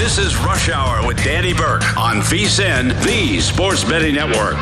This is Rush Hour with Danny Burke on VSIN, the Sports Betting Network.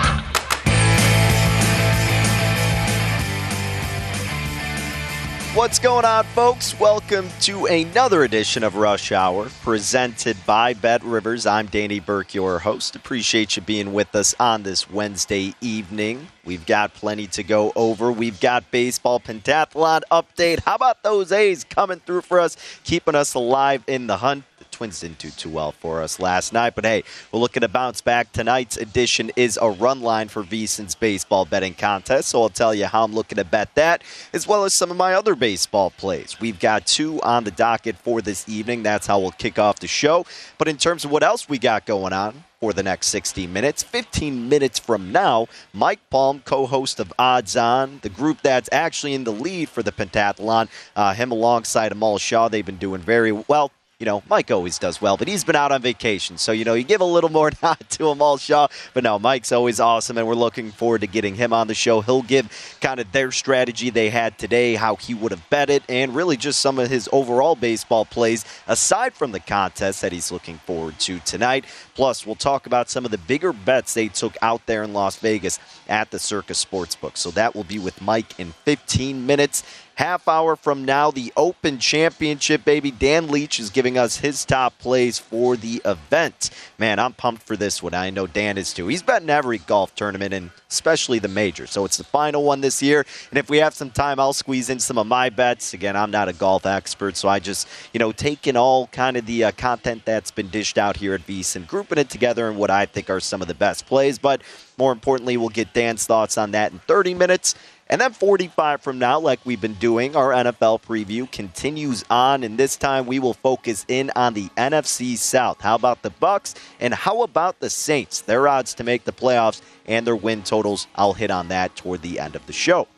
What's going on, folks? Welcome to another edition of Rush Hour presented by Bet Rivers. I'm Danny Burke, your host. Appreciate you being with us on this Wednesday evening. We've got plenty to go over. We've got baseball pentathlon update. How about those A's coming through for us, keeping us alive in the hunt? Twins didn't do too well for us last night, but hey, we're looking to bounce back. Tonight's edition is a run line for VSIN's baseball betting contest, so I'll tell you how I'm looking to bet that, as well as some of my other baseball plays. We've got two on the docket for this evening. That's how we'll kick off the show. But in terms of what else we got going on, for the next 60 minutes. 15 minutes from now, Mike Palm, co host of Odds On, the group that's actually in the lead for the pentathlon, uh, him alongside Amal Shaw. They've been doing very well you know, Mike always does well, but he's been out on vacation. So, you know, you give a little more nod to him, all Shaw. But no, Mike's always awesome, and we're looking forward to getting him on the show. He'll give kind of their strategy they had today, how he would have bet it, and really just some of his overall baseball plays aside from the contest that he's looking forward to tonight. Plus, we'll talk about some of the bigger bets they took out there in Las Vegas at the Circa Sportsbook. So that will be with Mike in 15 minutes. Half hour from now, the Open Championship, baby. Dan Leach is giving us his top plays for the event. Man, I'm pumped for this one. I know Dan is too. He's betting every golf tournament and especially the major. So it's the final one this year. And if we have some time, I'll squeeze in some of my bets. Again, I'm not a golf expert, so I just, you know, taking all kind of the uh, content that's been dished out here at and grouping it together in what I think are some of the best plays. But more importantly, we'll get Dan's thoughts on that in 30 minutes. And then 45 from now, like we've been doing, our NFL preview continues on, and this time we will focus in on the NFC South. How about the Bucs and how about the Saints? Their odds to make the playoffs and their win totals. I'll hit on that toward the end of the show.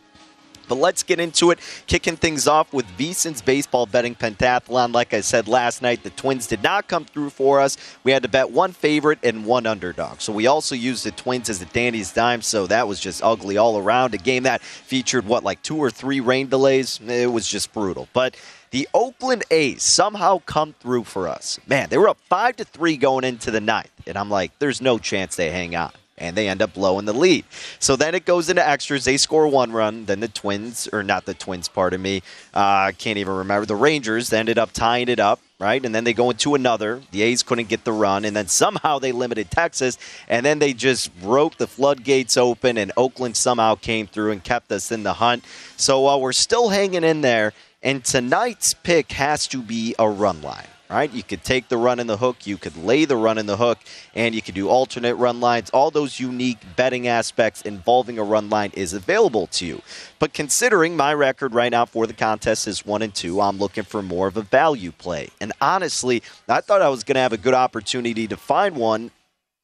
But let's get into it. Kicking things off with VSIN's baseball betting pentathlon. Like I said last night, the Twins did not come through for us. We had to bet one favorite and one underdog. So we also used the Twins as a Danny's dime. So that was just ugly all around. A game that featured what, like two or three rain delays? It was just brutal. But the Oakland A's somehow come through for us. Man, they were up five to three going into the ninth, and I'm like, there's no chance they hang on and they end up blowing the lead. So then it goes into extras. They score one run. Then the Twins, or not the Twins, pardon me, uh, can't even remember. The Rangers ended up tying it up. Right, and then they go into another. The A's couldn't get the run, and then somehow they limited Texas, and then they just broke the floodgates open, and Oakland somehow came through and kept us in the hunt. So uh, we're still hanging in there, and tonight's pick has to be a run line. Right? You could take the run in the hook, you could lay the run in the hook, and you could do alternate run lines. All those unique betting aspects involving a run line is available to you. But considering my record right now for the contest is one and two, I'm looking for more of a value play. And honestly, I thought I was going to have a good opportunity to find one,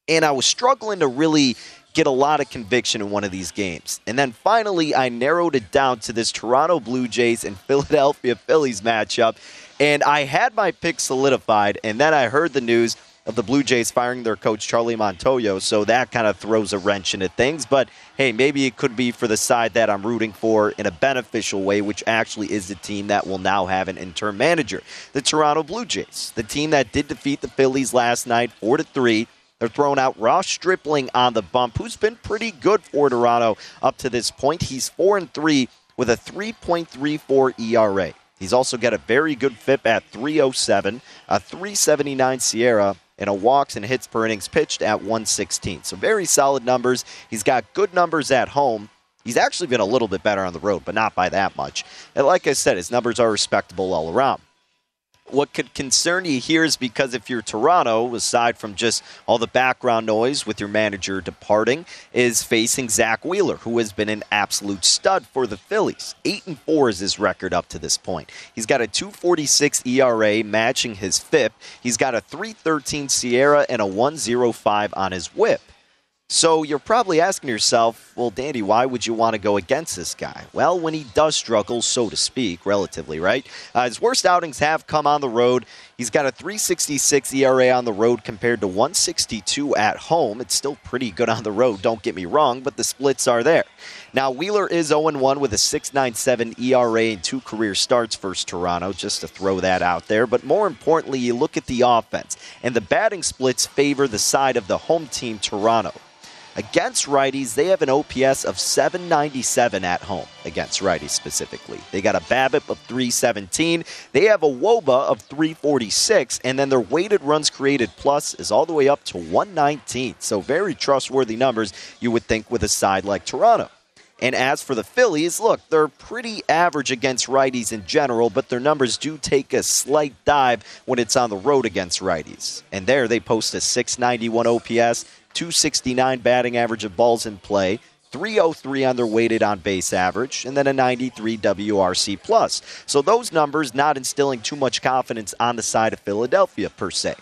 and I was struggling to really get a lot of conviction in one of these games. And then finally, I narrowed it down to this Toronto Blue Jays and Philadelphia Phillies matchup. And I had my pick solidified, and then I heard the news of the Blue Jays firing their coach Charlie Montoyo, so that kind of throws a wrench into things. But hey, maybe it could be for the side that I'm rooting for in a beneficial way, which actually is the team that will now have an interim manager, the Toronto Blue Jays, the team that did defeat the Phillies last night, four to three. They're throwing out Ross Stripling on the bump, who's been pretty good for Toronto up to this point. He's four and three with a 3.34 ERA. He's also got a very good FIP at 307, a 379 SIERA, and a walks and hits per innings pitched at 116. So very solid numbers. He's got good numbers at home. He's actually been a little bit better on the road, but not by that much. And like I said, his numbers are respectable all around what could concern you here is because if you're Toronto, aside from just all the background noise with your manager departing, is facing Zack Wheeler, who has been an absolute stud for the Phillies. Eight and four is his record up to this point. He's got a 2.46 ERA, matching his FIP. He's got a 3.13 SIERA and a 1.05 on his WHIP. So you're probably asking yourself, well, Danny, why would you want to go against this guy? Well, when he does struggle, so to speak, relatively, right? Uh, his worst outings have come on the road. He's got a 366 ERA on the road compared to 162 at home. It's still pretty good on the road, don't get me wrong, but the splits are there. Now, Wheeler is 0 1 with a 6.97 ERA and two career starts versus Toronto, just to throw that out there. But more importantly, you look at the offense, and the batting splits favor the side of the home team, Toronto. Against righties, they have an OPS of 797 at home, against righties specifically. They got a BABIP of 317. They have a WOBA of 346, and then their weighted runs created plus is all the way up to 119. So very trustworthy numbers, you would think, with a side like Toronto. And as for the Phillies, look, they're pretty average against righties in general, but their numbers do take a slight dive when it's on the road against righties. And there they post a 691 OPS, 269 batting average of balls in play, 303 on their weighted on base average, and then a 93 WRC plus. So those numbers not instilling too much confidence on the side of Philadelphia per se.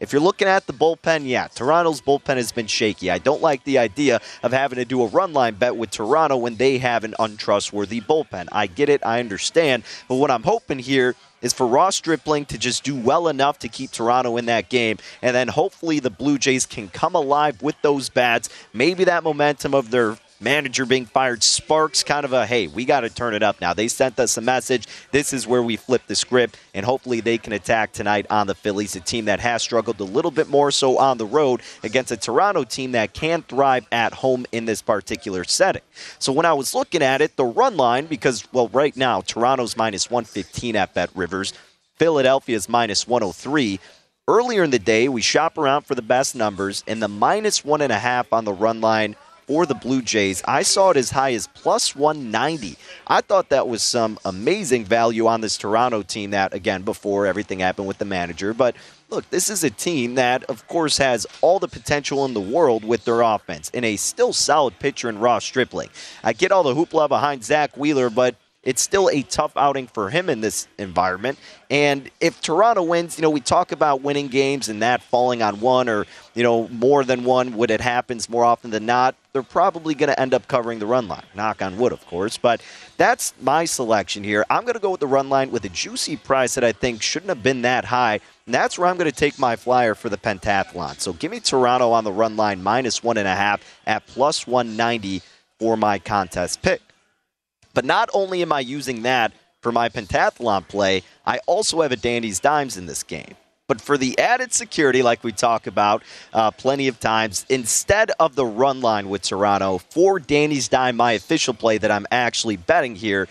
If you're looking at the bullpen, yeah, Toronto's bullpen has been shaky. I don't like the idea of having to do a run line bet with Toronto when they have an untrustworthy bullpen. I get it, I understand, but what I'm hoping here is for Ross Stripling to just do well enough to keep Toronto in that game. And then hopefully the Blue Jays can come alive with those bats. Maybe that momentum of their manager being fired sparks kind of a hey, we got to turn it up now. They sent us a message. This is where we flip the script, and hopefully they can attack tonight on the Phillies, a team that has struggled a little bit more so on the road against a Toronto team that can thrive at home in this particular setting. So when I was looking at it, the run line, because, well, right now, Toronto's minus 115 at Bet Rivers, Philadelphia's minus 103. Earlier in the day, we shop around for the best numbers, and the minus one and a half on the run line for the Blue Jays. I saw it as high as plus 190. I thought that was some amazing value on this Toronto team that, again, before everything happened with the manager. But look, this is a team that, of course, has all the potential in the world with their offense and a still solid pitcher in Ross Stripling. I get all the hoopla behind Zack Wheeler, but it's still a tough outing for him in this environment. And if Toronto wins, you know, we talk about winning games and that falling on one or, you know, more than one when it happens more often than not, they're probably going to end up covering the run line. Knock on wood, of course. But that's my selection here. I'm going to go with the run line with a juicy price that I think shouldn't have been that high. And that's where I'm going to take my flyer for the pentathlon. So give me Toronto on the run line minus one and a half at plus 190 for my contest pick. But not only am I using that for my pentathlon play, I also have a Danny's Dimes in this game. But for the added security, like we talk about uh, plenty of times, instead of the run line with Toronto, for Danny's Dime, my official play that I'm actually betting here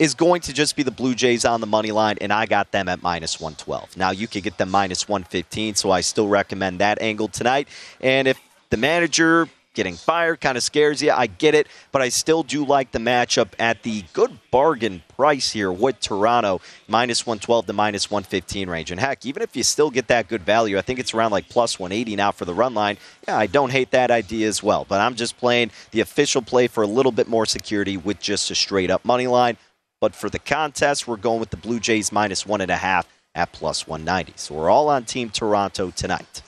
is going to just be the Blue Jays on the money line, and I got them at minus 112. Now, you could get them minus 115, so I still recommend that angle tonight. And if the manager getting fired kind of scares you. I get it, but I still do like the matchup at the good bargain price here with Toronto, minus 112 to minus 115 range. And heck, even if you still get that good value, I think it's around like plus 180 now for the run line. Yeah, I don't hate that idea as well, but I'm just playing the official play for a little bit more security with just a straight up money line. But for the contest, we're going with the Blue Jays minus one and a half at plus 190. So we're all on Team Toronto tonight.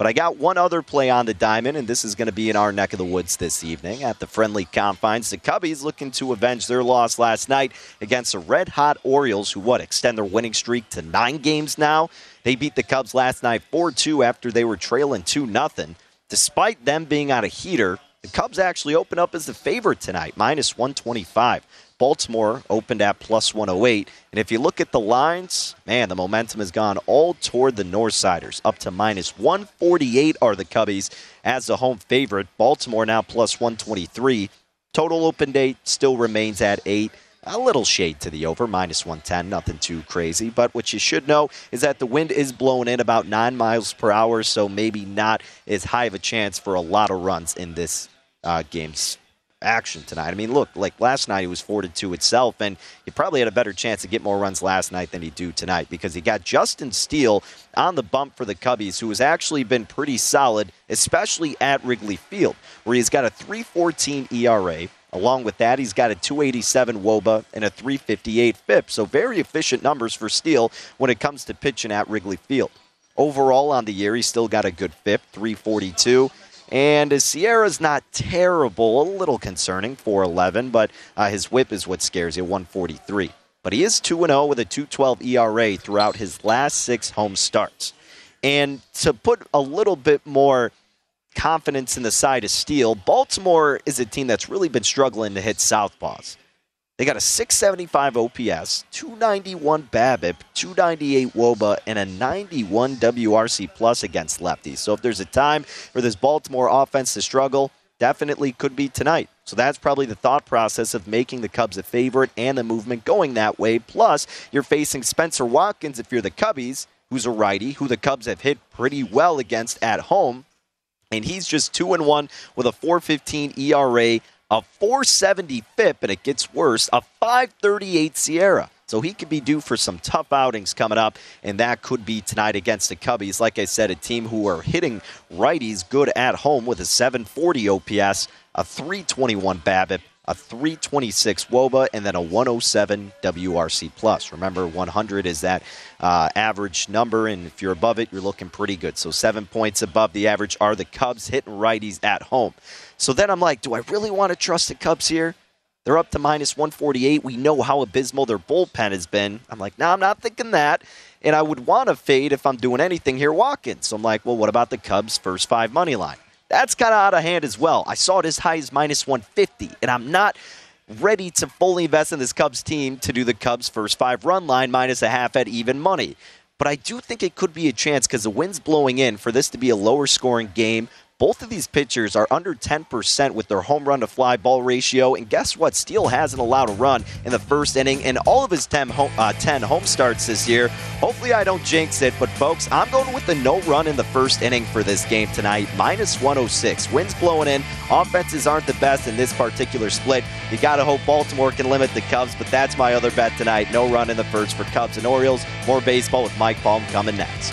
But I got one other play on the diamond, and this is going to be in our neck of the woods this evening at the friendly confines. The Cubbies looking to avenge their loss last night against the red hot Orioles, who what extend their winning streak to nine games now. They beat the Cubs last night 4-2 after they were trailing 2 0 Despite them being on a heater, the Cubs actually open up as the favorite tonight, minus 125. Baltimore opened at plus 108. And if you look at the lines, man, the momentum has gone all toward the Northsiders. Up to minus 148 are the Cubbies as the home favorite. Baltimore now plus 123. Total open date still remains at 8. A little shade to the over, minus 110, nothing too crazy. But what you should know is that the wind is blowing in about 9 miles per hour, so maybe not as high of a chance for a lot of runs in this uh, game's action tonight. I mean, look, like last night he was 4 to 2 itself, and he probably had a better chance to get more runs last night than he do tonight because he got Justin Steele on the bump for the Cubbies, who has actually been pretty solid, especially at Wrigley Field, where he's got a 314 ERA. Along with that, he's got a 287 Woba and a 358 FIP. So very efficient numbers for Steele when it comes to pitching at Wrigley Field. Overall on the year, he's still got a good FIP, 342. And his SIERA's not terrible, a little concerning, 411, but uh, his whip is what scares you, 143. But he is 2 0 with a 212 ERA throughout his last six home starts. And to put a little bit more confidence in the side of Steele, Baltimore is a team that's really been struggling to hit southpaws. They got a 675 OPS, 291 BABIP, 298 WOBA, and a 91 WRC plus against lefties. So if there's a time for this Baltimore offense to struggle, definitely could be tonight. So that's probably the thought process of making the Cubs a favorite and the movement going that way. Plus, you're facing Spencer Watkins if you're the Cubbies, who's a righty, who the Cubs have hit pretty well against at home. And he's just 2 and 1 with a 415 ERA a 470 FIP, and it gets worse, a 538 SIERA. So he could be due for some tough outings coming up, and that could be tonight against the Cubbies. Like I said, a team who are hitting righties good at home with a 740 OPS, a 321 BABIP, a 326 WOBA, and then a 107 WRC plus. Remember, 100 is that uh, average number, and if you're above it, you're looking pretty good. So seven points above the average are the Cubs hitting righties at home. So then I'm like, do I really want to trust the Cubs here? They're up to minus 148. We know how abysmal their bullpen has been. I'm like, no, nah, I'm not thinking that. And I would want to fade if I'm doing anything here, Watkins. So I'm like, well, what about the Cubs' first five money line? That's kind of out of hand as well. I saw it as high as minus 150, and I'm not ready to fully invest in this Cubs team to do the Cubs' first five run line minus a half at even money. But I do think it could be a chance because the wind's blowing in for this to be a lower scoring game. Both of these pitchers are under 10% with their home run to fly ball ratio. And guess what? Steele hasn't allowed a run in the first inning in all of his 10 home, uh, 10 home starts this year. Hopefully, I don't jinx it. But, folks, I'm going with the no run in the first inning for this game tonight. Minus 106. Winds blowing in. Offenses aren't the best in this particular split. You got to hope Baltimore can limit the Cubs. But that's my other bet tonight. No run in the first for Cubs and Orioles. More baseball with Mike Palm coming next.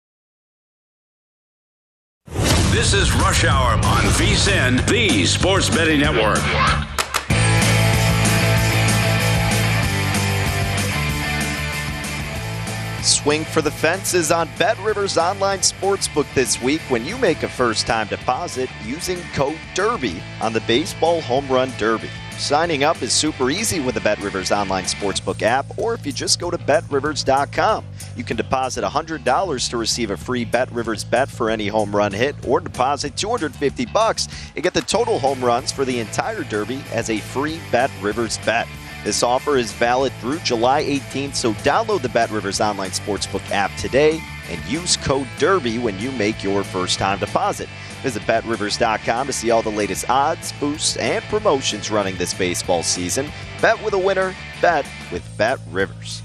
This is Rush Hour on VSIN, the Sports Betting Network. Swing for the fences on Bet Rivers Online Sportsbook this week when you make a first time deposit using code DERBY on the Baseball Home Run Derby. Signing up is super easy with the Bet Rivers Online Sportsbook app, or if you just go to betrivers.com. You can deposit $100 to receive a free Bet Rivers bet for any home run hit, or deposit 250 bucks and get the total home runs for the entire Derby as a free Bet Rivers bet. This offer is valid through July 18th, so download the Bet Rivers Online Sportsbook app today and use code DERBY when you make your first time deposit. Visit betrivers.com to see all the latest odds, boosts, and promotions running this baseball season. Bet with a winner, bet with Bet Rivers.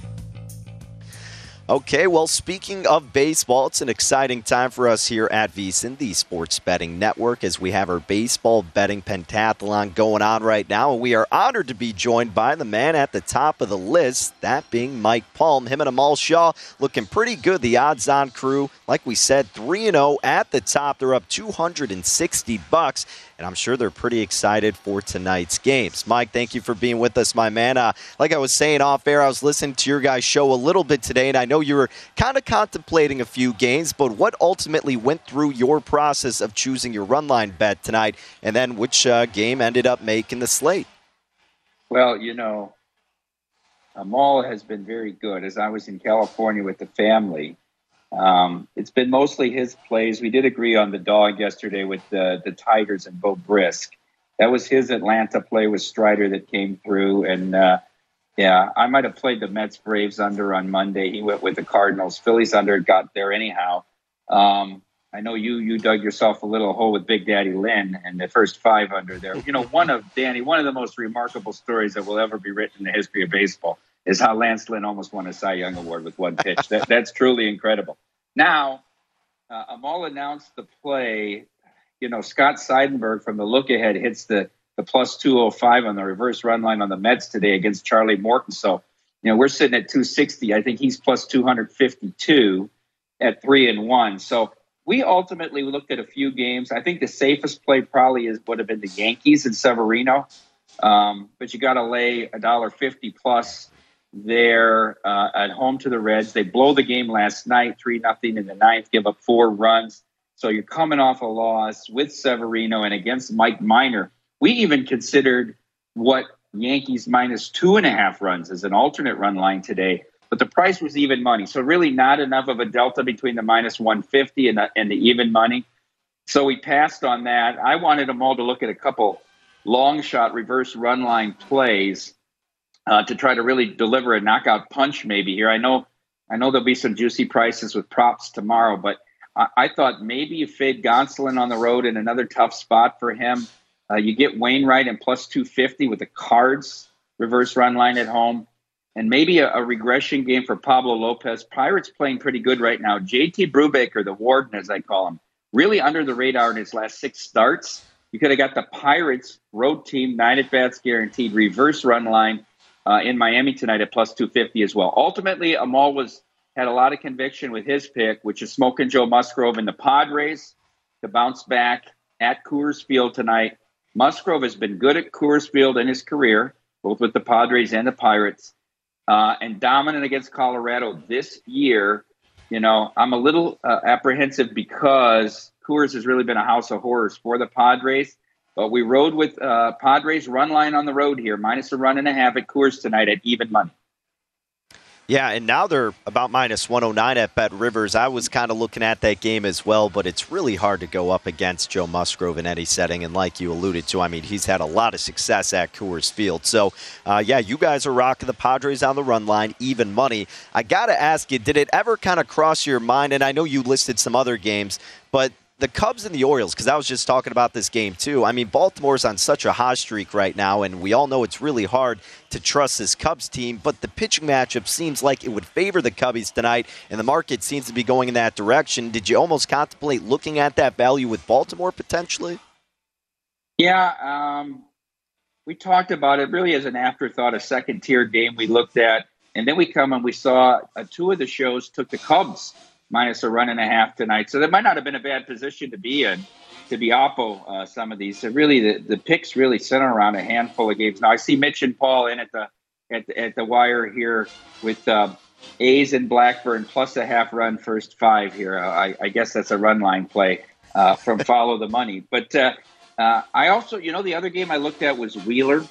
Okay, well, speaking of baseball, it's an exciting time for us here at VSIN, the Sports Betting Network, as we have our baseball betting pentathlon going on right now. And we are honored to be joined by the man at the top of the list, that being Mike Palm. Him and Amal Shaw looking pretty good. The odds on crew, like we said, 3 0 at the top. They're up 260 bucks and I'm sure they're pretty excited for tonight's games. Mike, thank you for being with us, my man. Uh, like I was saying off air, I was listening to your guys' show a little bit today, and I know you were kind of contemplating a few games, but what ultimately went through your process of choosing your run line bet tonight, and then which uh, game ended up making the slate? Well, you know, Amal has been very good. As I was in California with the family, um, it's been mostly his plays. We did agree on the dog yesterday with the, the Tigers and Beau Brieske. That was his Atlanta play with Strider that came through. And uh, yeah, I might have played the Mets Braves under on Monday. He went with the Cardinals. Phillies under got there anyhow. Um, I know you you dug yourself a little hole with Big Daddy Lynn and the first five under there. You know, one of Danny, one of the most remarkable stories that will ever be written in the history of baseball is how Lance Lynn almost won a Cy Young Award with one pitch. that, that's truly incredible. Now, uh, Amal announced the play. You know, Scott Seidenberg from the look ahead hits the, the plus 205 on the reverse run line on the Mets today against Charlie Morton. So, you know, we're sitting at 260. I think he's plus 252 at three and one. So we ultimately looked at a few games. I think the safest play probably is would have been the Yankees and Severino. Um, but you got to lay a dollar fifty plus there uh, at home to the Reds. They blow the game last night, three nothing in the ninth, give up four runs. So you're coming off a loss with Severino and against Mike Minor. We even considered what Yankees minus two and a half runs as an alternate run line today, but the price was even money. So really not enough of a delta between the minus 150 and the, and the even money. So we passed on that. I wanted them all to look at a couple long shot reverse run line plays uh, to try to really deliver a knockout punch maybe here. I know I know there'll be some juicy prices with props tomorrow, but I, I thought maybe you fade Gonsolin on the road in another tough spot for him. Uh, you get Wainwright and plus 250 with the cards reverse run line at home. And maybe a, a regression game for Pablo Lopez. Pirates playing pretty good right now. JT Brubaker, the warden, as I call him, really under the radar in his last six starts. You could have got the Pirates road team, nine at bats guaranteed, reverse run line uh, in Miami tonight at plus 250 as well. Ultimately, Amal was had a lot of conviction with his pick, which is smoking Joe Musgrove in the Padres. to bounce back at Coors Field tonight. Musgrove has been good at Coors Field in his career, both with the Padres and the Pirates, uh, and dominant against Colorado this year. You know, I'm a little uh, apprehensive because Coors has really been a house of horrors for the Padres. But we rode with uh, Padres run line on the road here, minus a run and a half at Coors tonight at even money. Yeah, and now they're about minus 109 at Bet Rivers. I was kind of looking at that game as well, but it's really hard to go up against Joe Musgrove in any setting. And like you alluded to, I mean, he's had a lot of success at Coors Field. So, uh, yeah, you guys are rocking the Padres on the run line, even money. I got to ask you, did it ever kind of cross your mind? And I know you listed some other games, but the Cubs and the Orioles, because I was just talking about this game too. I mean, Baltimore's on such a hot streak right now, and we all know it's really hard to trust this Cubs team. But the pitching matchup seems like it would favor the Cubbies tonight, and the market seems to be going in that direction. Did you almost contemplate looking at that value with Baltimore potentially? Yeah, um, we talked about it really as an afterthought, a second tier game we looked at, and then we come and we saw uh, two of the shows took the Cubs minus a run and a half tonight. So that might not have been a bad position to be in to be oppo uh, some of these. So really, the, the picks really center around a handful of games. Now I see Mitch and Paul in at the at the, at the wire here with uh, A's and Blackburn plus a half run first five here. Uh, I, I guess that's a run line play uh, from Follow the Money. But uh, uh, I also, you know, the other game I looked at was Wheeler.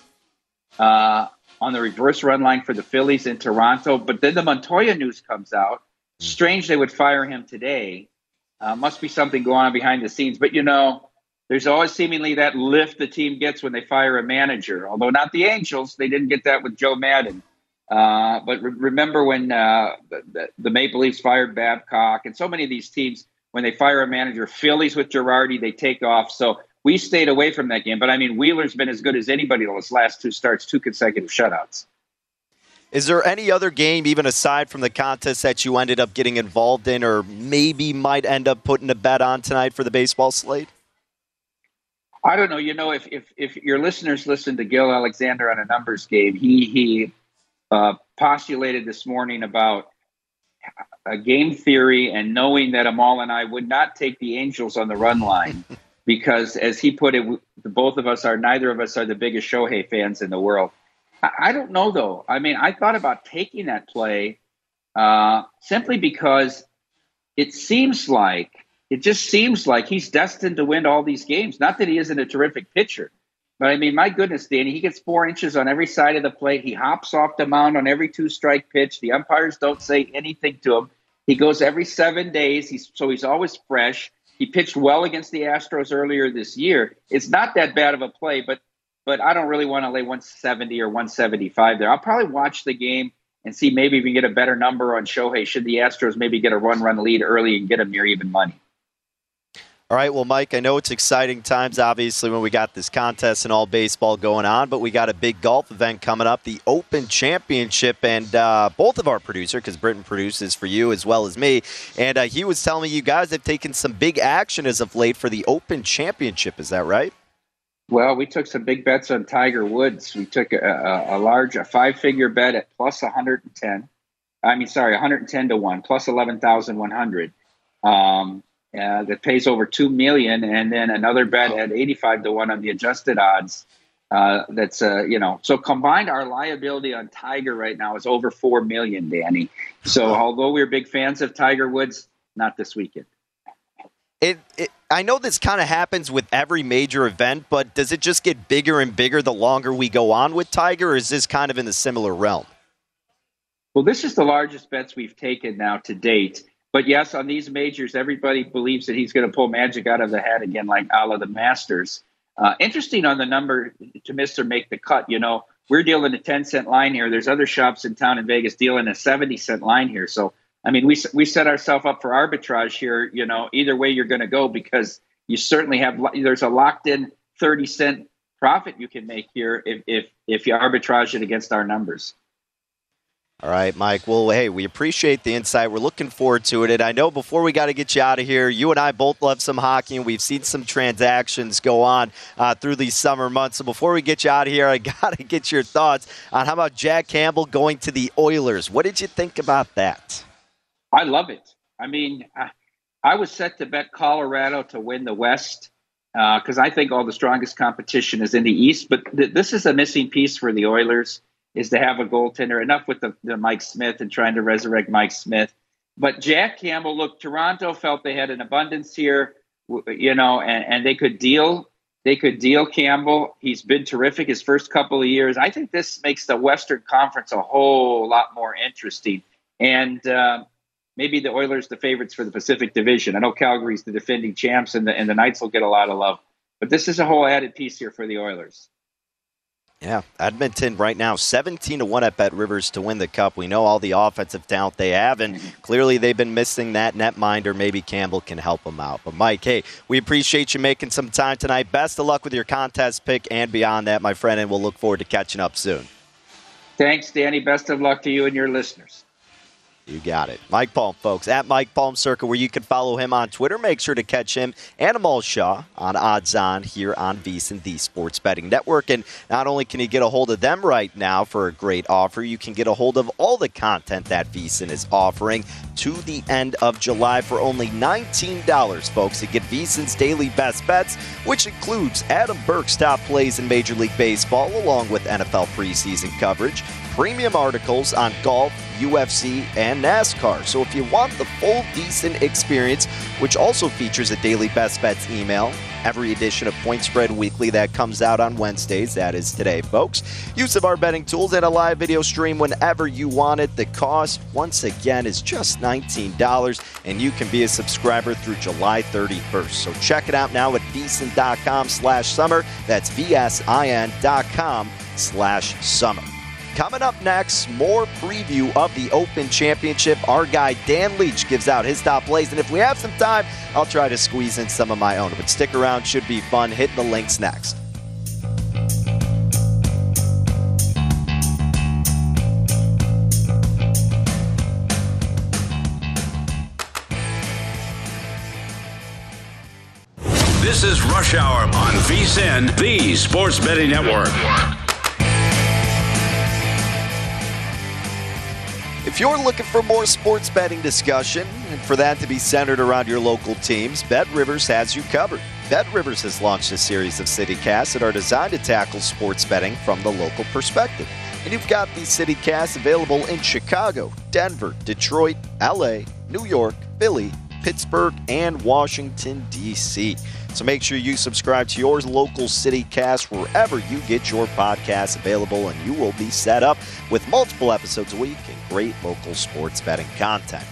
on the reverse run line for the Phillies in Toronto, but then the Montoyo news comes out, Strange they would fire him today. Uh, must be something going on behind the scenes. But you know, there's always seemingly that lift the team gets when they fire a manager. Although not the Angels, they didn't get that with Joe Maddon. Uh, but re- remember when uh, the, the, Maple Leafs fired Babcock, and so many of these teams, when they fire a manager, Phillies with Girardi, they take off. So we stayed away from that game. But I mean, Wheeler's been as good as anybody in those last two starts, two consecutive shutouts. Is there any other game, even aside from the contest, that you ended up getting involved in, or maybe might end up putting a bet on tonight for the baseball slate? I don't know. You know, if if, if your listeners listen to Gill Alexander on a numbers game, he he uh, postulated this morning about a game theory and knowing that Amal and I would not take the Angels on the run line because, as he put it, both of us are neither of us are the biggest Shohei fans in the world. I don't know though. I mean, I thought about taking that play uh, simply because it seems like it just seems like he's destined to win all these games. Not that he isn't a terrific pitcher, but I mean, my goodness, Danny, he gets four inches on every side of the plate. He hops off the mound on every two strike pitch. The umpires don't say anything to him. He goes every seven days. He's so he's always fresh. He pitched well against the Astros earlier this year. It's not that bad of a play, but but I don't really want to lay 170 or 175 there. I'll probably watch the game and see maybe if we can get a better number on Shohei. Should the Astros maybe get a run run lead early and get him near even money? All right, well, Mike, I know it's exciting times, obviously, when we got this contest and all baseball going on, but we got a big golf event coming up, the Open Championship, and uh, both of our producer, because Britton produces for you as well as me, and uh, he was telling me you guys have taken some big action as of late for the Open Championship. Is that right? Well, we took some big bets on Tiger Woods. We took a, a, a large, a five-figure bet at plus 110. I mean, sorry, 110 to one, plus 11,100. Um, uh, that pays over two million, and then another bet at 85 to one on the adjusted odds. Uh, that's uh, you know, so combined, our liability on Tiger right now is over four million, Danny. So although we're big fans of Tiger Woods, not this weekend. It, it, I know this kind of happens with every major event, but does it just get bigger and bigger the longer we go on with Tiger, or is this kind of in the similar realm? Well, this is the largest bets we've taken now to date. But yes, on these majors, everybody believes that he's going to pull magic out of the hat again, like a la the Masters. Uh, interesting on the number to miss or make the cut. You know, we're dealing a 10 cent line here. There's other shops in town in Vegas dealing a 70 cent line here. So I mean, we we set ourselves up for arbitrage here. You know, either way you're going to go because you certainly have there's a locked in thirty cent profit you can make here if if if you arbitrage it against our numbers. All right, Mike. Well, hey, we appreciate the insight. We're looking forward to it. And I know before we got to get you out of here, you and I both love some hockey, and we've seen some transactions go on uh, through these summer months. So before we get you out of here, I got to get your thoughts on how about Jack Campbell going to the Oilers. What did you think about that? I love it. I mean, I, I was set to bet Colorado to win the West because uh, I think all the strongest competition is in the East. But th- this is a missing piece for the Oilers is to have a goaltender. Enough with the, the Mike Smith and trying to resurrect Mike Smith. But Jack Campbell, look, Toronto felt they had an abundance here, you know, and, and they could deal. They could deal Campbell. He's been terrific his first couple of years. I think this makes the Western Conference a whole lot more interesting. And uh, maybe the Oilers the favorites for the Pacific Division. I know Calgary's the defending champs, and the and the Knights will get a lot of love. But this is a whole added piece here for the Oilers. Yeah, Edmonton right now 17 to 1 at Bet Rivers to win the cup. We know all the offensive talent they have and mm-hmm. clearly they've been missing that netminder. Maybe Campbell can help them out. But Mike, hey, we appreciate you making some time tonight. Best of luck with your contest pick and beyond that, my friend, and we'll look forward to catching up soon. Thanks, Danny. Best of luck to you and your listeners. You got it. Mike Palm, folks, at Mike Palm Circle, where you can follow him on Twitter. Make sure to catch him and Amal Shaw on Odds On here on VSiN, the Sports Betting Network. And not only can you get a hold of them right now for a great offer, you can get a hold of all the content that VSiN is offering to the end of July for only $19, folks, to get VSiN's daily best bets, which includes Adam Burke's top plays in Major League Baseball, along with NFL preseason coverage premium articles on golf, UFC, and NASCAR. So if you want the full decent experience, which also features a daily best bets email, every edition of Point Spread Weekly that comes out on Wednesdays, that is today, folks. Use of our betting tools and a live video stream whenever you want it. The cost, once again, is just $19, and you can be a subscriber through July 31st. So check it out now at VSiN.com slash summer. That's VSIN.com slash summer. Coming up next, more preview of the Open Championship. Our guy Dan Leach gives out his top plays, and if we have some time, I'll try to squeeze in some of my own. But stick around, should be fun. Hit the links next. This is Rush Hour on VSiN, the Sports Betting Network. If you're looking for more sports betting discussion and for that to be centered around your local teams, Bet Rivers has you covered. Bet Rivers has launched a series of CityCasts that are designed to tackle sports betting from the local perspective. And you've got these CityCasts available in Chicago, Denver, Detroit, LA, New York, Philly, Pittsburgh, and Washington, D.C. So make sure you subscribe to your local CityCast wherever you get your podcasts available, and you will be set up with multiple episodes a week and great local sports betting content.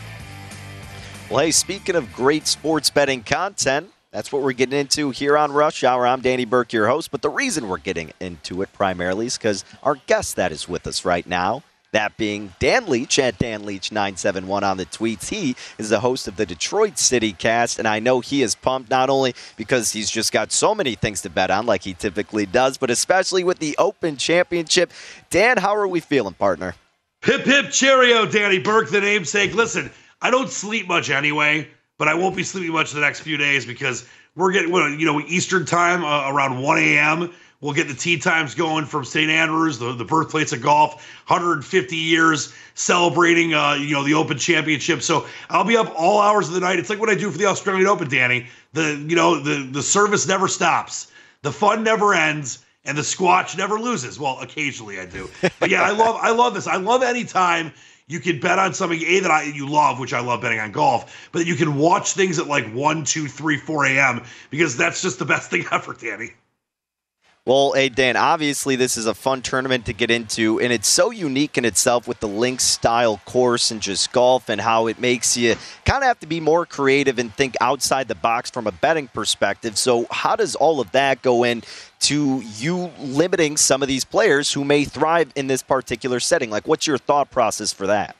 Well, hey, speaking of great sports betting content, that's what we're getting into here on Rush Hour. I'm Danny Burke, your host, but the reason we're getting into it primarily is because our guest that is with us right now that being Dan Leach at Dan Leach971 on the tweets. He is the host of the Detroit City Cast, and I know he is pumped not only because he's just got so many things to bet on like he typically does, but especially with the Open Championship. Dan, how are we feeling, partner? Hip hip cheerio, Danny Burke, the namesake. Listen, I don't sleep much anyway, but I won't be sleeping much the next few days because we're getting, you know, Eastern time uh, around 1 a.m. We'll get the tee times going from St. Andrews, the, the birthplace of golf, 150 years celebrating, uh, you know, the Open Championship. So I'll be up all hours of the night. It's like what I do for the Australian Open, Danny. The you know the the service never stops, the fun never ends, and the squatch never loses. Well, occasionally I do, but yeah, I love I love this. I love any time you can bet on something a that I you love, which I love betting on golf, but you can watch things at like 1, 2, 3, 4 a.m. because that's just the best thing ever, Danny. Well, hey, Dan, obviously this is a fun tournament to get into, and it's so unique in itself with the links style course and just golf and how it makes you kind of have to be more creative and think outside the box from a betting perspective. So, how does all of that go in to you limiting some of these players who may thrive in this particular setting? Like, what's your thought process for that?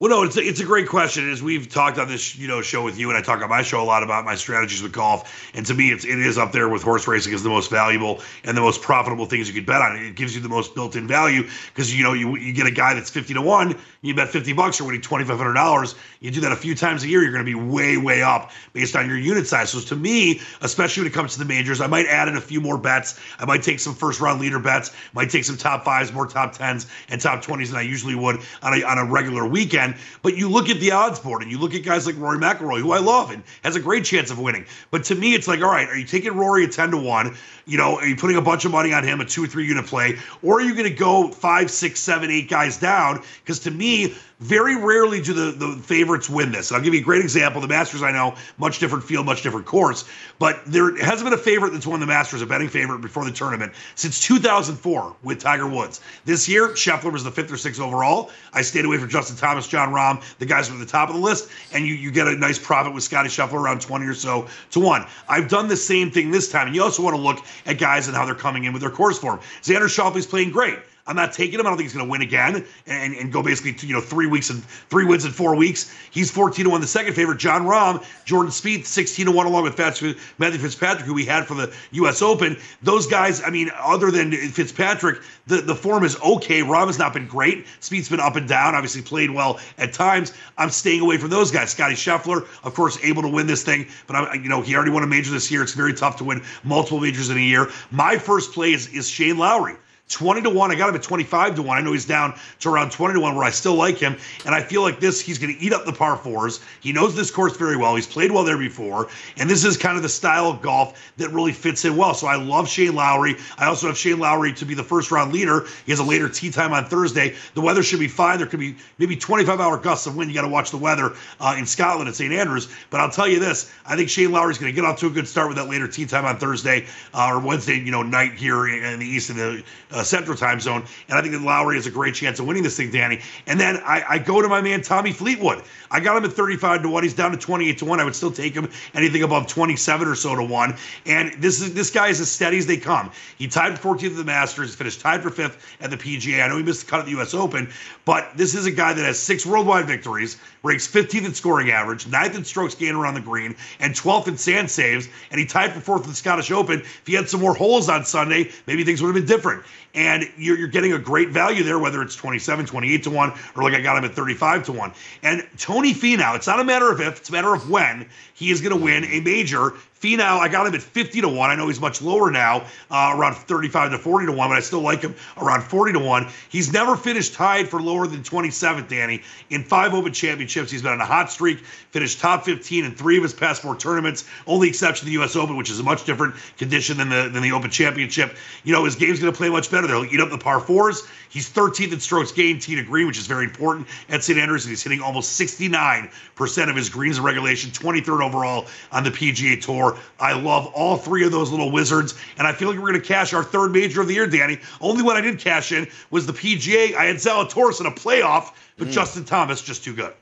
Well, no, it's a, it's a great question. As we've talked on this, you know, show with you, and I talk on my show a lot about my strategies with golf. And to me, it's it is up there with horse racing as the most valuable and the most profitable things you could bet on. It gives you the most built-in value because you know you you get a guy that's fifty to one, you bet fifty bucks, you're winning twenty five hundred dollars. You do that a few times a year, you're going to be way way up based on your unit size. So to me, especially when it comes to the majors, I might add in a few more bets. I might take some first round leader bets. Might take some top fives, more top tens, and top twenties than I usually would on a on a regular weekend again. But you look at the odds board and you look at guys like Rory McIlroy, who I love and has a great chance of winning. But to me, it's like, all right, are you taking Rory at 10 to 1? You know, are you putting a bunch of money on him, a two or three unit play? Or are you going to go five, six, seven, eight guys down? Because to me, very rarely do the, the favorites win this. And I'll give you a great example. The Masters, I know, much different field, much different course, but there hasn't been a favorite that's won the Masters, a betting favorite before the tournament, since 2004 with Tiger Woods. This year, Scheffler was the fifth or sixth overall. I stayed away from Justin Thomas, Jon Rahm, the guys at the top of the list, and you, you get a nice profit with Scotty Scheffler around 20 or so to one. I've done the same thing this time, and you also want to look at guys and how they're coming in with their course form. Xander Schauffele's playing great. I'm not taking him. I don't think he's going to win again and, and go basically to, you know three weeks and three wins in four weeks. He's 14 to one. The second favorite, Jon Rahm, Jordan Spieth, 16 to one, along with Matthew Fitzpatrick, who we had for the U.S. Open. Those guys, I mean, other than Fitzpatrick, the, the form is okay. Rahm has not been great. Spieth's been up and down. Obviously played well at times. I'm staying away from those guys. Scotty Scheffler, of course, able to win this thing, but I, you know he already won a major this year. It's very tough to win multiple majors in a year. My first play is, is Shane Lowry. 20 to 1. I got him at 25 to 1. I know he's down to around 20 to 1 where I still like him. And I feel like this, he's going to eat up the par fours. He knows this course very well. He's played well there before. And this is kind of the style of golf that really fits in well. So I love Shane Lowry. I also have Shane Lowry to be the first round leader. He has a later tee time on Thursday. The weather should be fine. There could be maybe 25 hour gusts of wind. You got to watch the weather uh, in Scotland at St. Andrews. But I'll tell you this I think Shane Lowry's going to get off to a good start with that later tee time on Thursday uh, or Wednesday, you know, night here in the east and the uh, Uh, central time zone. And I think that Lowry has a great chance of winning this thing, Danny. And then I, I go to my man Tommy Fleetwood. I got him at 35 to 1. He's down to 28 to 1. I would still take him anything above 27 or so to 1. And this is this guy is as steady as they come. He tied for 14th at the Masters, finished tied for fifth at the PGA. I know he missed the cut at the US Open, but this is a guy that has six worldwide victories, ranks 15th in scoring average, ninth in strokes gained around the green, and 12th in sand saves. And he tied for fourth in the Scottish Open. If he had some more holes on Sunday, maybe things would have been different. And you're, you're getting a great value there, whether it's 27, 28 to 1, or like I got him at 35 to 1. And Tony Finau, it's not a matter of if, it's a matter of when he is going to win a major Finau, I got him at 50 to 1. I know he's much lower now, uh, around 35 to 40 to 1, but I still like him around 40 to 1. He's never finished tied for lower than 27th, Danny. In five Open championships, he's been on a hot streak, finished top 15 in three of his past four tournaments. Only exception the U.S. Open, which is a much different condition than the than the Open Championship. You know, his game's going to play much better. They'll eat up the par fours. He's 13th in strokes gained, tee to green, which is very important at St. Andrews, and he's hitting almost 69% of his greens in regulation, 23rd overall on the PGA Tour. I love all three of those little wizards, and I feel like we're going to cash our third major of the year, Danny. Only one I did cash in was the PGA. I had Zalatoris in a playoff, but mm. Justin Thomas just too good.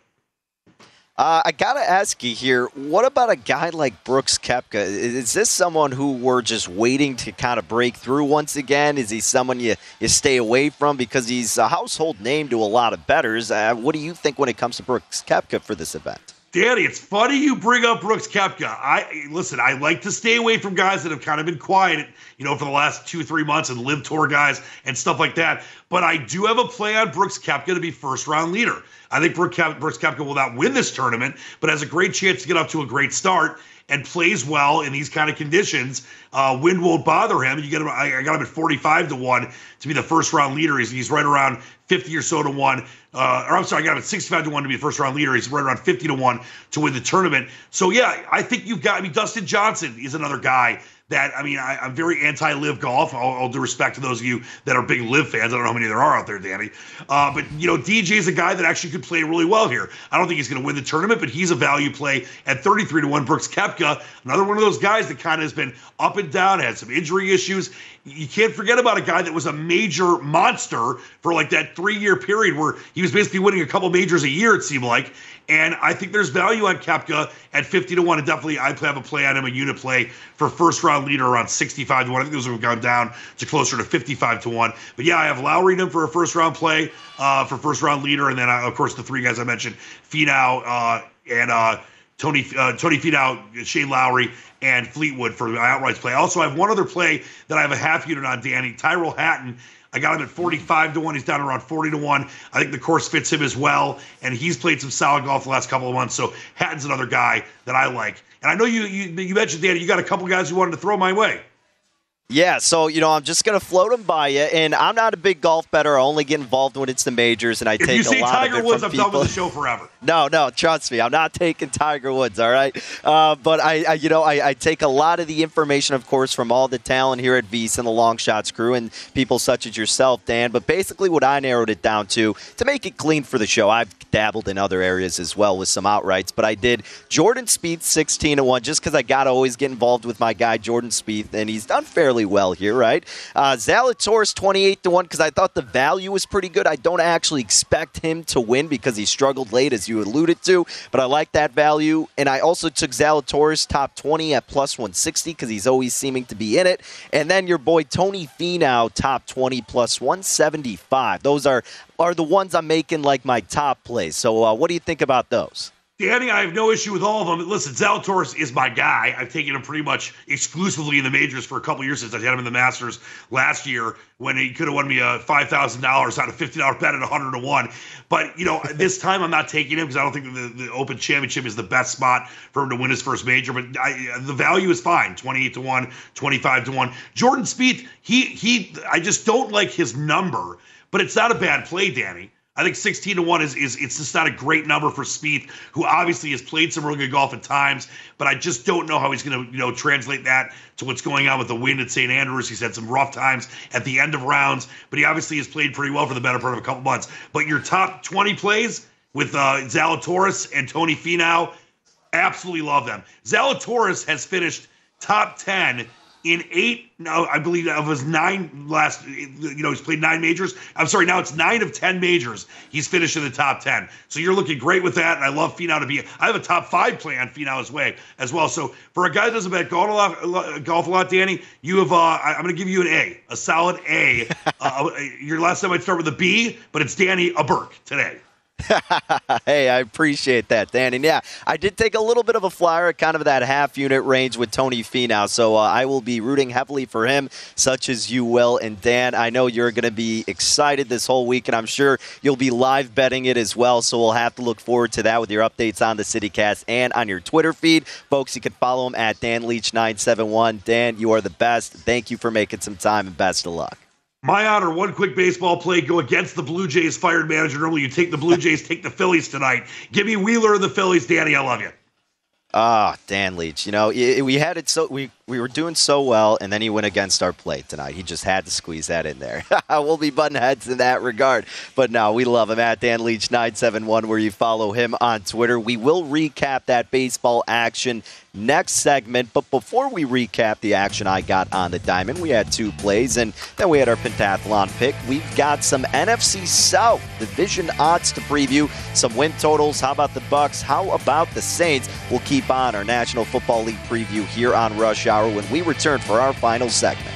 Uh, I got to ask you here, what about a guy like Brooks Koepka? Is this someone who we're just waiting to kind of break through once again? Is he someone you, you stay away from because he's a household name to a lot of betters? Uh, what do you think when it comes to Brooks Koepka for this event? Danny, it's funny you bring up Brooks Koepka. I listen. I like to stay away from guys that have kind of been quiet, you know, for the last two, three months and live tour guys and stuff like that. But I do have a play on Brooks Koepka to be first round leader. I think Brooks Koepka will not win this tournament, but has a great chance to get off to a great start and plays well in these kind of conditions, uh, wind won't bother him. You get him. I, got him at 45 to one to be the first round leader. He's, he's right around 50 or so to one. Uh, or I'm sorry, I got him at 65 to one to be the first round leader. He's right around 50 to one to win the tournament. So yeah, I think you've got. I mean, Dustin Johnson is another guy that I mean, I, am very anti LIV golf. All, all, due respect to those of you that are big LIV fans. I don't know how many there are out there, Danny. Uh, but you know, DJ is a guy that actually could play really well here. I don't think he's going to win the tournament, but he's a value play at 33 to one. Brooks Koepka, another one of those guys that kind of has been up and down, had some injury issues. You can't forget about a guy that was a major monster for like that three year period where he was basically winning a couple majors a year. It seemed like, and I think there's value on Koepka at 50 to 1. And definitely, I have a play on him, a unit play for first round leader around 65 to 1. I think those have gone down to closer to 55 to 1. But yeah, I have Lowry in for a first round play uh, for first round leader. And then, uh, of course, the three guys I mentioned Finau uh, and uh, Tony uh, Tony Finau, Shane Lowry, and Fleetwood for outright play. Also, I have one other play that I have a half unit on, Danny. Tyrell Hatton I got him at 45 to 1. He's down around 40 to 1. I think the course fits him as well. And he's played some solid golf the last couple of months. So Hatton's another guy that I like. And I know you you, you mentioned, Danny, you got a couple guys you wanted to throw my way. Yeah, so you know, I'm just gonna float them by you, and I'm not a big golf better. I only get involved when it's the majors, and I if take a lot Tiger of it Woods, from I'm done with the show forever. No, no, trust me, I'm not taking Tiger Woods. All right, uh, but I, I, you know, I, I take a lot of the information, of course, from all the talent here at V's and the Long Shots crew, and people such as yourself, Dan. But basically, what I narrowed it down to to make it clean for the show. I've dabbled in other areas as well with some outrights, but I did Jordan Spieth 16 to one, just because I got to always get involved with my guy Jordan Spieth, and he's done fairly well here, right? Uh, Zalatoris 28 to one because I thought the value was pretty good. I don't actually expect him to win because he struggled late, as you alluded to, but I like that value. And I also took Zalatoris top 20 at plus 160 because he's always seeming to be in it. And then your boy Tony Finau top 20 plus 175. Those are are the ones I'm making like my top plays. So uh, what do you think about those? Danny, I have no issue with all of them. Listen, Zalatoris is my guy. I've taken him pretty much exclusively in the majors for a couple years since I had him in the Masters last year when he could have won me a five thousand dollars on a fifty dollar bet at hundred to one. But you know, this time I'm not taking him because I don't think the, the Open Championship is the best spot for him to win his first major. But I, the value is fine, twenty eight to one, 25 to one. Jordan Spieth, he he, I just don't like his number, but it's not a bad play, Danny. I think 16 to 1 is, is it's just not a great number for Spieth, who obviously has played some really good golf at times, but I just don't know how he's going to, you know, translate that to what's going on with the wind at St. Andrews. He's had some rough times at the end of rounds, but he obviously has played pretty well for the better part of a couple months. But your top 20 plays with uh, Zalatoris and Tony Finau, absolutely love them. Zalatoris has finished top 10 in eight, no, I believe of his nine last, you know, he's played nine majors. I'm sorry, now it's nine of 10 majors. He's finished in the top 10. So you're looking great with that. And I love Finau to be, I have a top five play on Finau's way as well. So for a guy that doesn't bet golf a lot, golf a lot Danny, you have, uh, I'm going to give you an A, a solid A. uh, your last time I'd start with a B, but it's Danny a Burke today. hey, I appreciate that, Dan. And yeah, I did take a little bit of a flyer kind of that half unit range with Tony Finau, so uh, I will be rooting heavily for him, such as you will. And Dan, I know you're going to be excited this whole week, and I'm sure you'll be live betting it as well. So we'll have to look forward to that with your updates on the CityCast and on your Twitter feed, folks. You can follow him at Dan Leach 971. Dan, you are the best. Thank you for making some time, and best of luck. My honor, one quick baseball play. Go against the Blue Jays fired manager. Normally you take the Blue Jays, take the Phillies tonight. Give me Wheeler and the Phillies. Danny, I love you. Ah, oh, Dan Leach. You know, we had it so we we were doing so well, and then he went against our play tonight. He just had to squeeze that in there. we'll be button heads in that regard. But no, we love him at Dan Leach nine seven one, where you follow him on Twitter. We will recap that baseball action next segment. But before we recap the action I got on the diamond, we had two plays, and then we had our pentathlon pick. We've got some NFC South division odds to preview, some win totals. How about the Bucs? How about the Saints? We'll keep on our National Football League preview here on Rush Hour when we return for our final segment.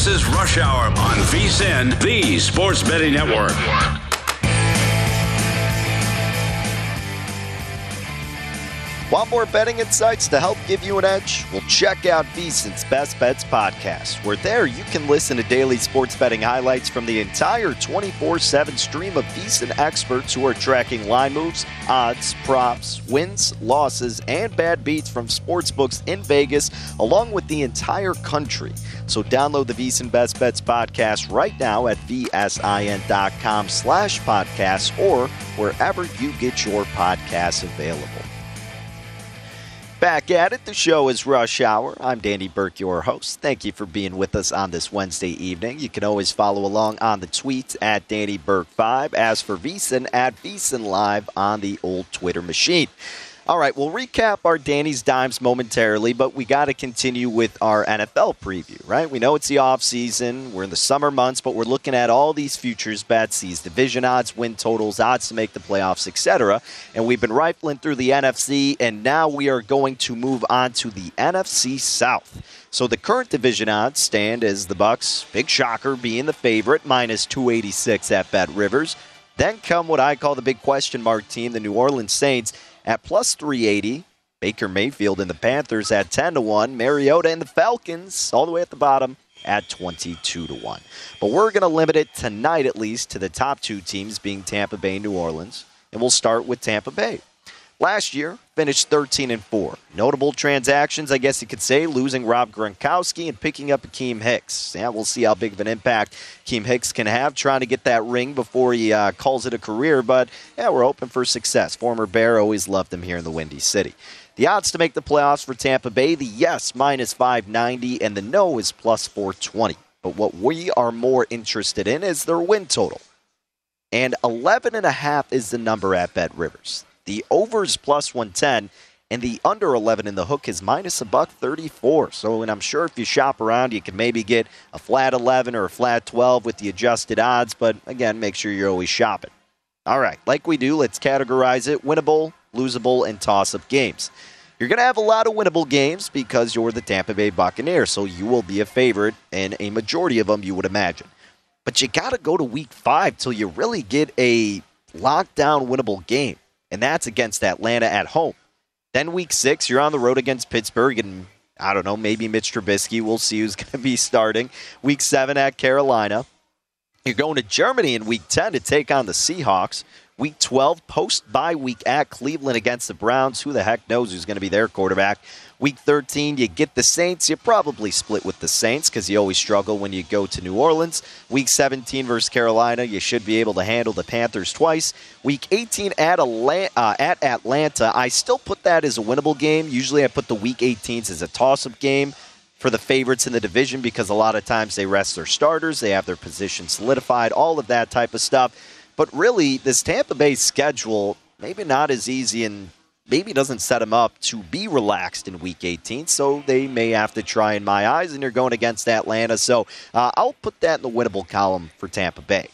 This is Rush Hour on VSIN, the Sports Betting Network. Want more betting insights to help give you an edge? Well, check out VSIN's Best Bets podcast, where there you can listen to daily sports betting highlights from the entire 24 7 stream of VSIN experts who are tracking line moves, odds, props, wins, losses, and bad beats from sports books in Vegas, along with the entire country. So download the VSIN Best Bets podcast right now at vsin.com slash podcast or wherever you get your podcasts available. Back at it. The show is Rush Hour. I'm Danny Burke, your host. Thank you for being with us on this Wednesday evening. You can always follow along on the tweets at Danny Burke5. As for VSIN, at VSIN Live on the old Twitter machine. All right, we'll recap our Danny's Dimes momentarily, but we got to continue with our NFL preview, right? We know it's the off season, we're in the summer months, but we're looking at all these futures bets, these division odds, win totals, odds to make the playoffs, etc. And we've been rifling through the NFC, and now we are going to move on to the NFC South. So the current division odds stand as the Bucs, big shocker, being the favorite, minus 286 at Bet Rivers. Then come what I call the big question mark team, the New Orleans Saints at plus 380. Baker Mayfield and the Panthers at 10 to 1. Mariota and the Falcons all the way at the bottom at 22 to 1. But we're going to limit it tonight at least to the top two teams being Tampa Bay and New Orleans. And we'll start with Tampa Bay. Last year, finished 13 and 4. Notable transactions, I guess you could say, losing Rob Gronkowski and picking up Akiem Hicks. Yeah, we'll see how big of an impact Akiem Hicks can have trying to get that ring before he uh, calls it a career. But yeah, we're hoping for success. Former Bear always loved him here in the Windy City. The odds to make the playoffs for Tampa Bay, the yes minus 590 and the no is plus 420. But what we are more interested in is their win total. And 11 and a half is the number at Bet Rivers. The over is plus 110, and the under 11 in the hook is minus a buck 34. So, and I'm sure if you shop around, you can maybe get a flat 11 or a flat 12 with the adjusted odds. But again, make sure you're always shopping. All right, like we do, let's categorize it winnable, losable, and toss up games. You're going to have a lot of winnable games because you're the Tampa Bay Buccaneers, so you will be a favorite in a majority of them, you would imagine. But you got to go to week five till you really get a lockdown winnable game and that's against Atlanta at home. Then week six, you're on the road against Pittsburgh, and I don't know, maybe Mitch Trubisky. We'll see who's going to be starting. Week seven at Carolina. You're going to Germany in week 10 to take on the Seahawks. Week 12, post bye week at Cleveland against the Browns. Who the heck knows who's going to be their quarterback? Week 13, you get the Saints. You probably split with the Saints because you always struggle when you go to New Orleans. Week 17 versus Carolina, you should be able to handle the Panthers twice. Week 18 at, Atlanta, uh, at Atlanta, I still put that as a winnable game. Usually I put the Week 18s as a toss up game for the favorites in the division because a lot of times they rest their starters, they have their position solidified, all of that type of stuff. But really, this Tampa Bay schedule, maybe not as easy and maybe doesn't set them up to be relaxed in week 18. So they may have to try in my eyes, and you're going against Atlanta. So uh, I'll put that in the winnable column for Tampa Bay.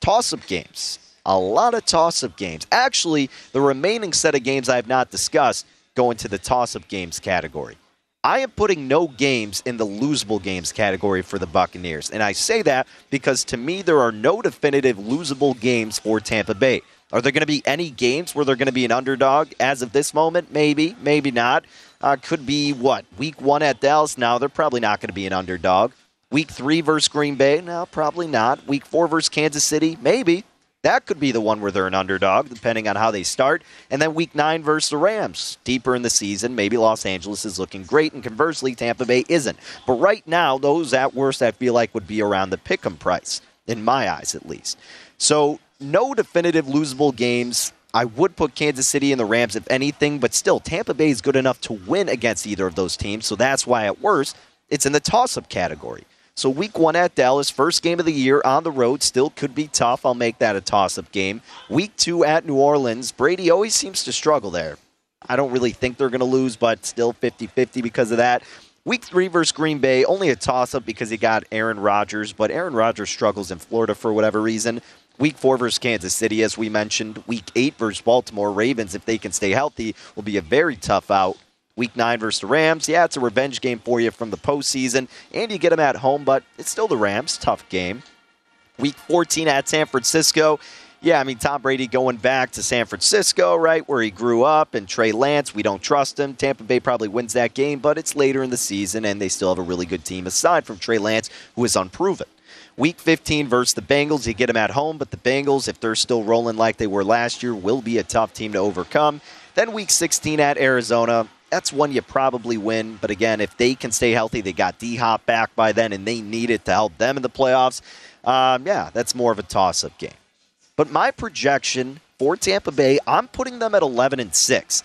Toss up games. A lot of toss up games. Actually, the remaining set of games I have not discussed go into the toss up games category. I am putting no games in the losable games category for the Buccaneers. And I say that because to me, there are no definitive losable games for Tampa Bay. Are there going to be any games where they're going to be an underdog as of this moment? Maybe, maybe not. Uh, could be what? Week one at Dallas? Now they're probably not going to be an underdog. Week three versus Green Bay? No, probably not. Week four versus Kansas City? Maybe. That could be the one where they're an underdog, depending on how they start. And then week nine versus the Rams. Deeper in the season, maybe Los Angeles is looking great, and conversely, Tampa Bay isn't. But right now, those at worst I feel like would be around the pick 'em price, in my eyes at least. So no definitive losable games I would put Kansas City and the Rams if anything, but still, Tampa Bay is good enough to win against either of those teams. So that's why, at worst, it's in the toss up category. So, week one at Dallas, first game of the year on the road, still could be tough. I'll make that a toss up game. Week two at New Orleans, Brady always seems to struggle there. I don't really think they're going to lose, but still 50 50 because of that. Week three versus Green Bay, only a toss up because he got Aaron Rodgers, but Aaron Rodgers struggles in Florida for whatever reason. Week four versus Kansas City, as we mentioned. Week eight versus Baltimore Ravens, if they can stay healthy, will be a very tough out. Week nine versus the Rams, yeah, it's a revenge game for you from the postseason, and you get them at home, but it's still the Rams. Tough game. Week 14 at San Francisco. Yeah, I mean, Tom Brady going back to San Francisco, right, where he grew up, and Trey Lance, we don't trust him. Tampa Bay probably wins that game, but it's later in the season, and they still have a really good team aside from Trey Lance, who is unproven. Week 15 versus the Bengals, you get them at home, but the Bengals, if they're still rolling like they were last year, will be a tough team to overcome. Then week 16 at Arizona, that's one you probably win. But again, if they can stay healthy, they got D Hop back by then, and they need it to help them in the playoffs. Um, yeah, that's more of a toss up game. But my projection for Tampa Bay, I'm putting them at 11 and 6.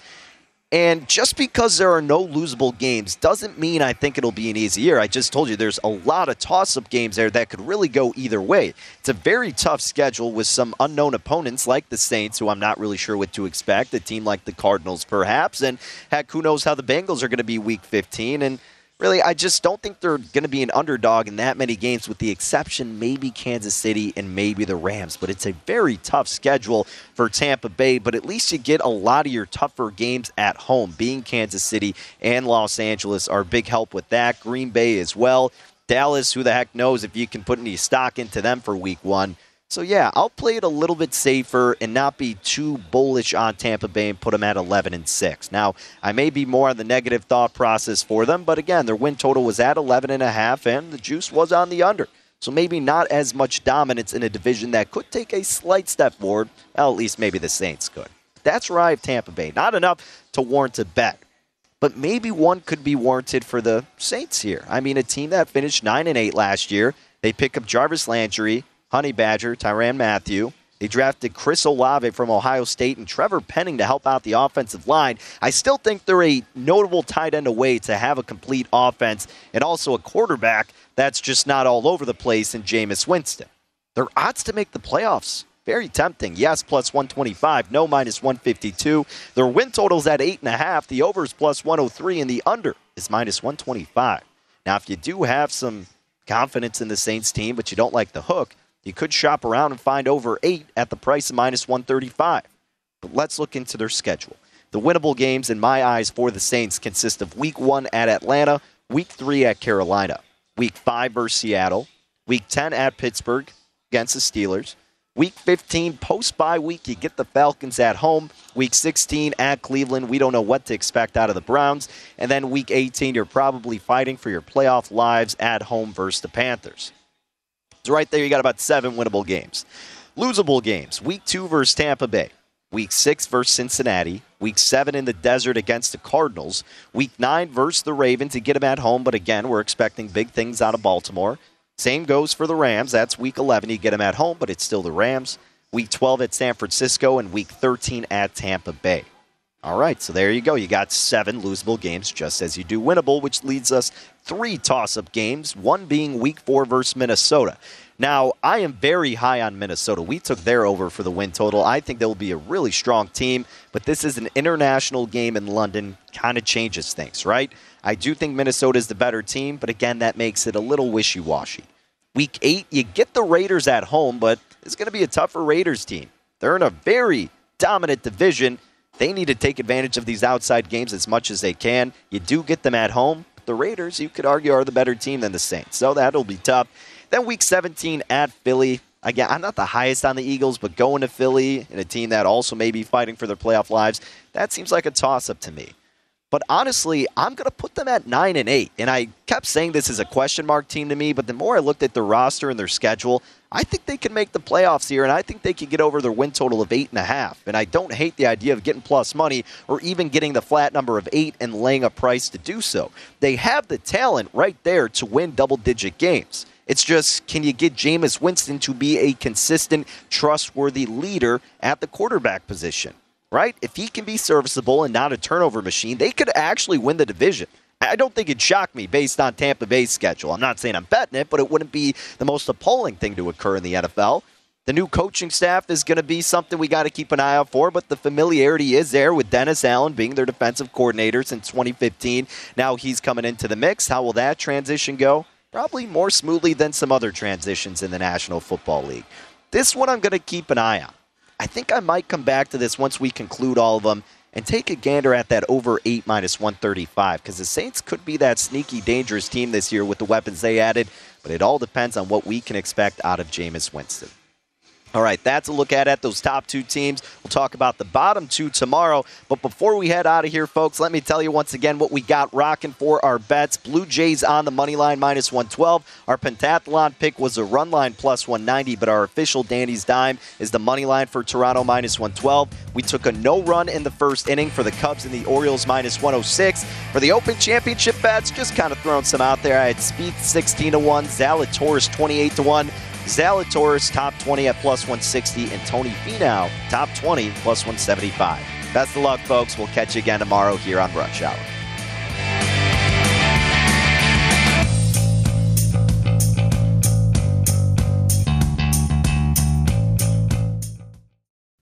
And just because there are no losable games doesn't mean I think it'll be an easy year. I just told you there's a lot of toss up games there that could really go either way. It's a very tough schedule with some unknown opponents like the Saints, who I'm not really sure what to expect, a team like the Cardinals, perhaps. And heck, who knows how the Bengals are going to be week 15. And really, I just don't think they're going to be an underdog in that many games, with the exception maybe Kansas City and maybe the Rams. But it's a very tough schedule for Tampa Bay, but at least you get a lot of your tougher games at home. Being Kansas City and Los Angeles are big help with that. Green Bay as well. Dallas, who the heck knows if you can put any stock into them for week one. So yeah, I'll play it a little bit safer and not be too bullish on Tampa Bay and put them at 11 and 6. Now, I may be more on the negative thought process for them, but again, their win total was at 11 and a half and the juice was on the under. So maybe not as much dominance in a division that could take a slight step forward. Well, at least maybe the Saints could. That's where I have Tampa Bay. Not enough to warrant a bet. But maybe one could be warranted for the Saints here. I mean, a team that finished 9 and 8 last year. They pick up Jarvis Landry, Honey Badger, Tyrann Mathieu. They drafted Chris Olave from Ohio State and Trevor Penning to help out the offensive line. I still think they're a notable tight end away to have a complete offense and also a quarterback that's just not all over the place in Jameis Winston. Their odds to make the playoffs very tempting. Yes, plus 125. No, minus 152. Their win total's at 8.5. The over is plus 103, and the under is minus 125. Now, if you do have some confidence in the Saints team, but you don't like the hook, you could shop around and find over eight at the price of minus 135. But let's look into their schedule. The winnable games, in my eyes, for the Saints consist of week one at Atlanta, week three at Carolina, week five versus Seattle, week 10 at Pittsburgh against the Steelers, Week 15, post bye week, you get the Falcons at home. Week 16 at Cleveland, we don't know what to expect out of the Browns. And then week 18, you're probably fighting for your playoff lives at home versus the Panthers. So right there, you got about seven winnable games. Losable games. Week two versus Tampa Bay. Week six versus Cincinnati. Week seven in the desert against the Cardinals. Week nine versus the Ravens to get them at home, but again, we're expecting big things out of Baltimore. Same goes for the Rams. That's week 11. You get them at home, but it's still the Rams. Week 12 at San Francisco and week 13 at Tampa Bay. All right, so there you go. You got seven losable games, just as you do winnable, which leads us three toss up games, one being week four versus Minnesota. Now, I am very high on Minnesota. We took their over for the win total. I think they will be a really strong team, but this is an international game in London, kind of changes things, right? I do think Minnesota is the better team, but again, that makes it a little wishy washy. Week eight, you get the Raiders at home, but it's going to be a tougher Raiders team. They're in a very dominant division they need to take advantage of these outside games as much as they can. You do get them at home. The Raiders, you could argue, are the better team than the Saints. So that'll be tough. Then week 17 at Philly. Again, I'm not the highest on the Eagles, but going to Philly in a team that also may be fighting for their playoff lives, that seems like a toss up to me. But honestly, I'm going to put them at 9 and 8. And I kept saying this is a question mark team to me, but the more I looked at their roster and their schedule, I think they can make the playoffs here, and I think they can get over their win total of eight and a half. And I don't hate the idea of getting plus money or even getting the flat number of eight and laying a price to do so. They have the talent right there to win double digit games. It's just can you get Jameis Winston to be a consistent, trustworthy leader at the quarterback position? Right? If he can be serviceable and not a turnover machine, they could actually win the division. I don't think it'd shock me based on Tampa Bay's schedule. I'm not saying I'm betting it, but it wouldn't be the most appalling thing to occur in the NFL. The new coaching staff is going to be something we got to keep an eye out for, but the familiarity is there with Dennis Allen being their defensive coordinator since 2015. Now he's coming into the mix. How will that transition go? Probably more smoothly than some other transitions in the National Football League. This one I'm going to keep an eye on. I think I might come back to this once we conclude all of them and take a gander at that over 8 minus 135 because the Saints could be that sneaky, dangerous team this year with the weapons they added, but it all depends on what we can expect out of Jameis Winston. All right, that's a look at it. Those top two teams. We'll talk about the bottom two tomorrow. But before we head out of here, folks, let me tell you once again what we got rocking for our bets. Blue Jays on the money line minus 112. Our pentathlon pick was a run line plus 190, but our official Danny's dime is the money line for Toronto minus 112. We took a no run in the first inning for the Cubs and the Orioles minus 106. For the Open Championship bets, just kind of throwing some out there. I had Spieth 16 to 1, Zalatoris 28 to 1. Zalatoris top 20 at plus 160, and Tony Finau top 20 plus 175. Best of luck, folks. We'll catch you again tomorrow here on Rush Hour.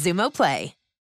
Xumo Play.